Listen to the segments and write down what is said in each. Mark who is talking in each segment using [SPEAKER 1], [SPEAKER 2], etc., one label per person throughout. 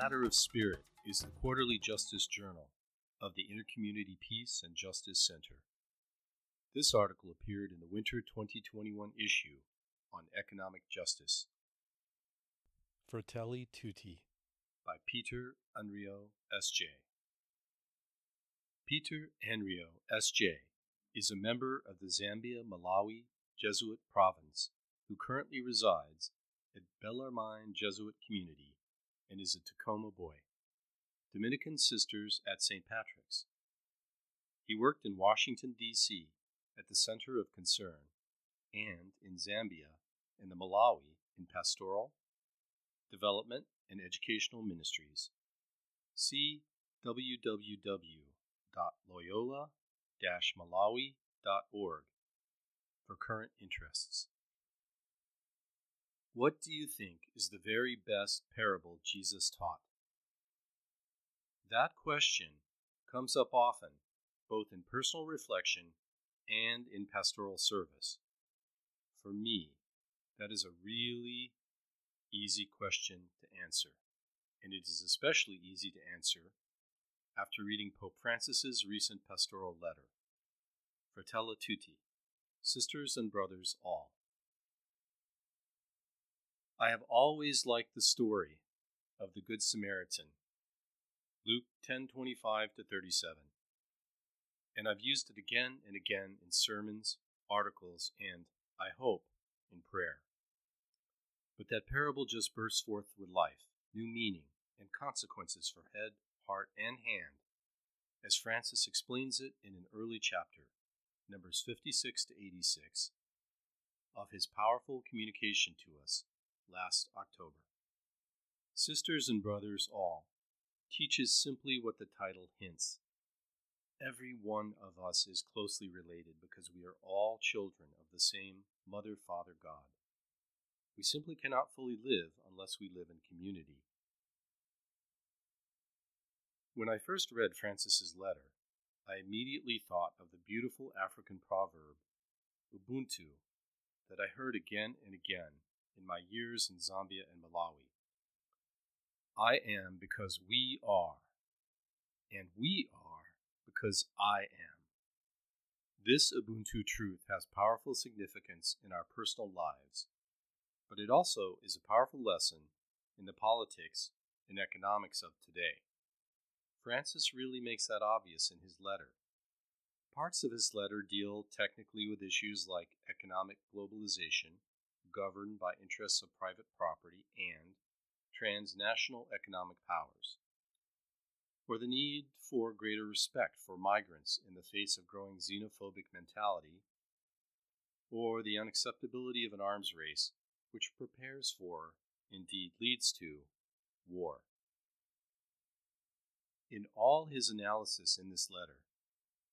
[SPEAKER 1] Matter of Spirit is the quarterly justice journal of the Intercommunity Peace and Justice Center. This article appeared in the winter 2021 issue on economic justice
[SPEAKER 2] Fratelli Tutti
[SPEAKER 1] by Peter Henriot, S.J. Peter Henriot, S.J., is a member of the Zambia Malawi Jesuit province who currently resides at Bellarmine Jesuit Community and is a Tacoma boy. Dominican Sisters at St. Patrick's. He worked in Washington, D.C. at the Center of Concern and in Zambia and the Malawi in pastoral, development, and educational ministries. See www.loyola-malawi.org for current interests. What do you think is the very best parable Jesus taught? That question comes up often, both in personal reflection and in pastoral service. For me, that is a really easy question to answer, and it is especially easy to answer after reading Pope Francis's recent pastoral letter, Fratelli Tutti, Sisters and Brothers All. I have always liked the story of the Good Samaritan Luke 10:25 to 37. And I've used it again and again in sermons, articles, and I hope in prayer. But that parable just bursts forth with life, new meaning, and consequences for head, heart, and hand, as Francis explains it in an early chapter, numbers 56 to 86, of his powerful communication to us last October. Sisters and brothers all, teaches simply what the title hints. Every one of us is closely related because we are all children of the same Mother, Father, God. We simply cannot fully live unless we live in community. When I first read Francis's letter, I immediately thought of the beautiful African proverb, Ubuntu, that I heard again and again in my years in Zambia and Malawi. I am because we are, and we are because I am. This Ubuntu truth has powerful significance in our personal lives, but it also is a powerful lesson in the politics and economics of today. Francis really makes that obvious in his letter. Parts of his letter deal technically with issues like economic globalization, governed by interests of private property, and transnational economic powers, or the need for greater respect for migrants in the face of growing xenophobic mentality, or the unacceptability of an arms race which prepares for, indeed leads to, war. In all his analysis in this letter,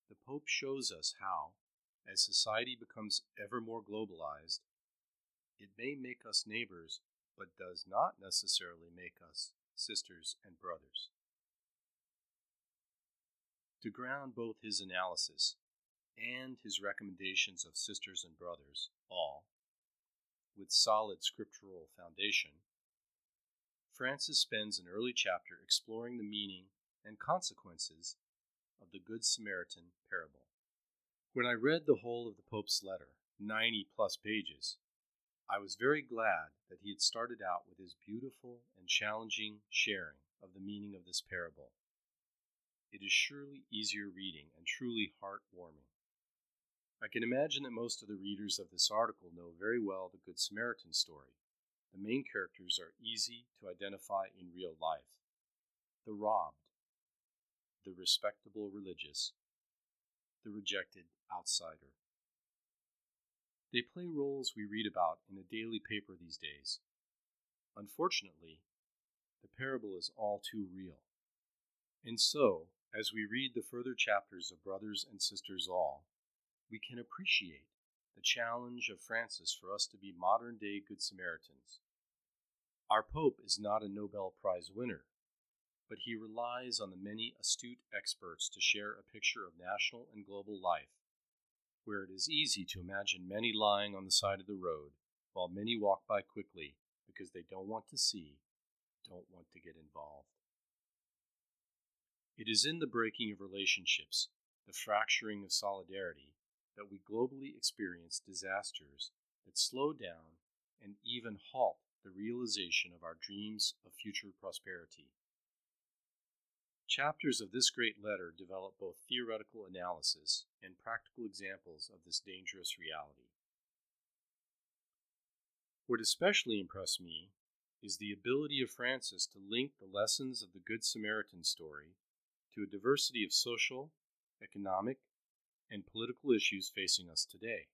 [SPEAKER 1] the Pope shows us how, as society becomes ever more globalized, it may make us neighbors but does not necessarily make us sisters and brothers. To ground both his analysis and his recommendations of sisters and brothers, all, with solid scriptural foundation, Francis spends an early chapter exploring the meaning and consequences of the Good Samaritan parable. When I read the whole of the Pope's letter, 90 plus pages, I was very glad that he had started out with his beautiful and challenging sharing of the meaning of this parable. It is surely easier reading and truly heartwarming. I can imagine that most of the readers of this article know very well the Good Samaritan story. The main characters are easy to identify in real life the robbed, the respectable religious, the rejected outsider. They play roles we read about in a daily paper these days. Unfortunately, the parable is all too real. And so, as we read the further chapters of Brothers and Sisters All, we can appreciate the challenge of Francis for us to be modern day Good Samaritans. Our Pope is not a Nobel Prize winner, but he relies on the many astute experts to share a picture of national and global life where it is easy to imagine many lying on the side of the road while many walk by quickly because they don't want to see, don't want to get involved. It is in the breaking of relationships, the fracturing of solidarity, that we globally experience disasters that slow down and even halt the realization of our dreams of future prosperity. Chapters of this great letter develop both theoretical analysis and practical examples of this dangerous reality. What especially impressed me is the ability of Francis to link the lessons of the Good Samaritan story to a diversity of social, economic, and political issues facing us today.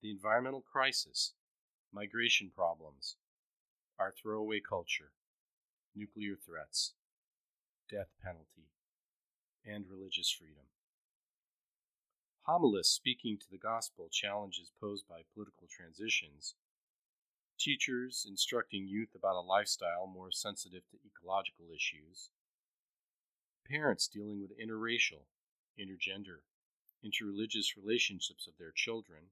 [SPEAKER 1] The environmental crisis, migration problems, our throwaway culture, nuclear threats, death penalty, and religious freedom. Homilists speaking to the gospel challenges posed by political transitions, teachers instructing youth about a lifestyle more sensitive to ecological issues, parents dealing with interracial, intergender, interreligious relationships of their children,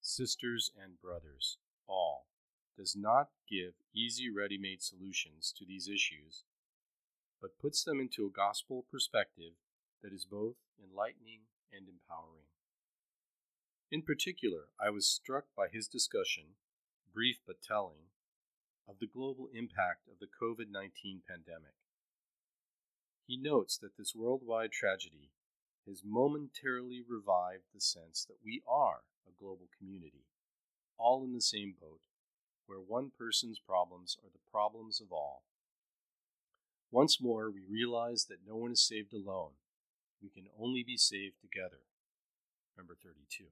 [SPEAKER 1] sisters and brothers, all, does not give easy ready made solutions to these issues, but puts them into a gospel perspective that is both enlightening and empowering. In particular, I was struck by his discussion, brief but telling, of the global impact of the COVID 19 pandemic. He notes that this worldwide tragedy has momentarily revived the sense that we are a global community, all in the same boat, where one person's problems are the problems of all. Once more, we realize that no one is saved alone. We can only be saved together. Number 32.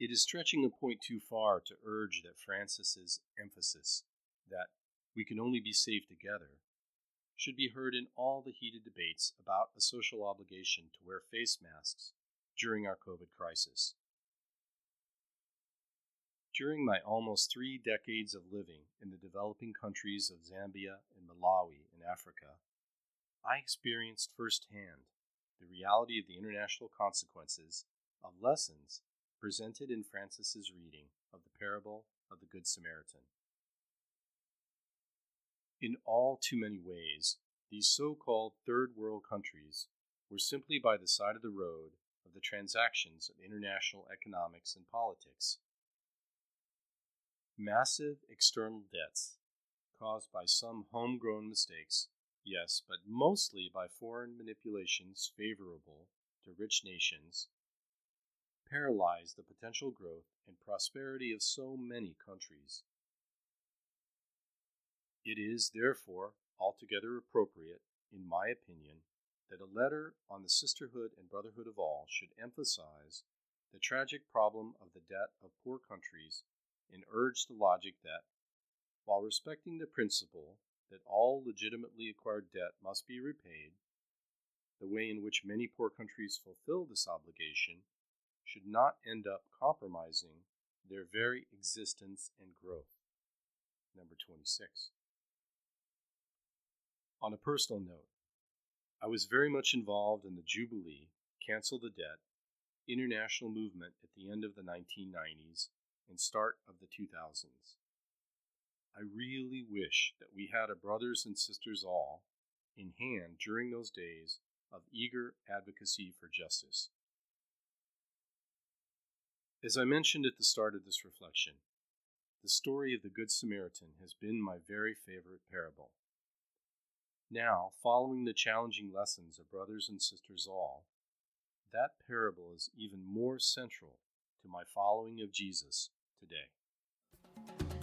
[SPEAKER 1] It is stretching a point too far to urge that Francis's emphasis that we can only be saved together should be heard in all the heated debates about a social obligation to wear face masks during our COVID crisis. During my almost three decades of living in the developing countries of Zambia and Malawi in Africa, I experienced firsthand the reality of the international consequences of lessons presented in Francis's reading of the parable of the Good Samaritan. In all too many ways, these so called third world countries were simply by the side of the road of the transactions of international economics and politics. Massive external debts, caused by some homegrown mistakes, yes, but mostly by foreign manipulations favorable to rich nations, paralyzed the potential growth and prosperity of so many countries. It is, therefore, altogether appropriate, in my opinion, that a letter on the sisterhood and brotherhood of all should emphasize the tragic problem of the debt of poor countries and urge the logic that, while respecting the principle that all legitimately acquired debt must be repaid, the way in which many poor countries fulfill this obligation should not end up compromising their very existence and growth. Number 26. On a personal note, I was very much involved in the Jubilee, Cancel the Debt, international movement at the end of the 1990s and start of the 2000s. I really wish that we had a brothers and sisters all in hand during those days of eager advocacy for justice. As I mentioned at the start of this reflection, the story of the Good Samaritan has been my very favorite parable. Now, following the challenging lessons of brothers and sisters all, that parable is even more central to my following of Jesus today.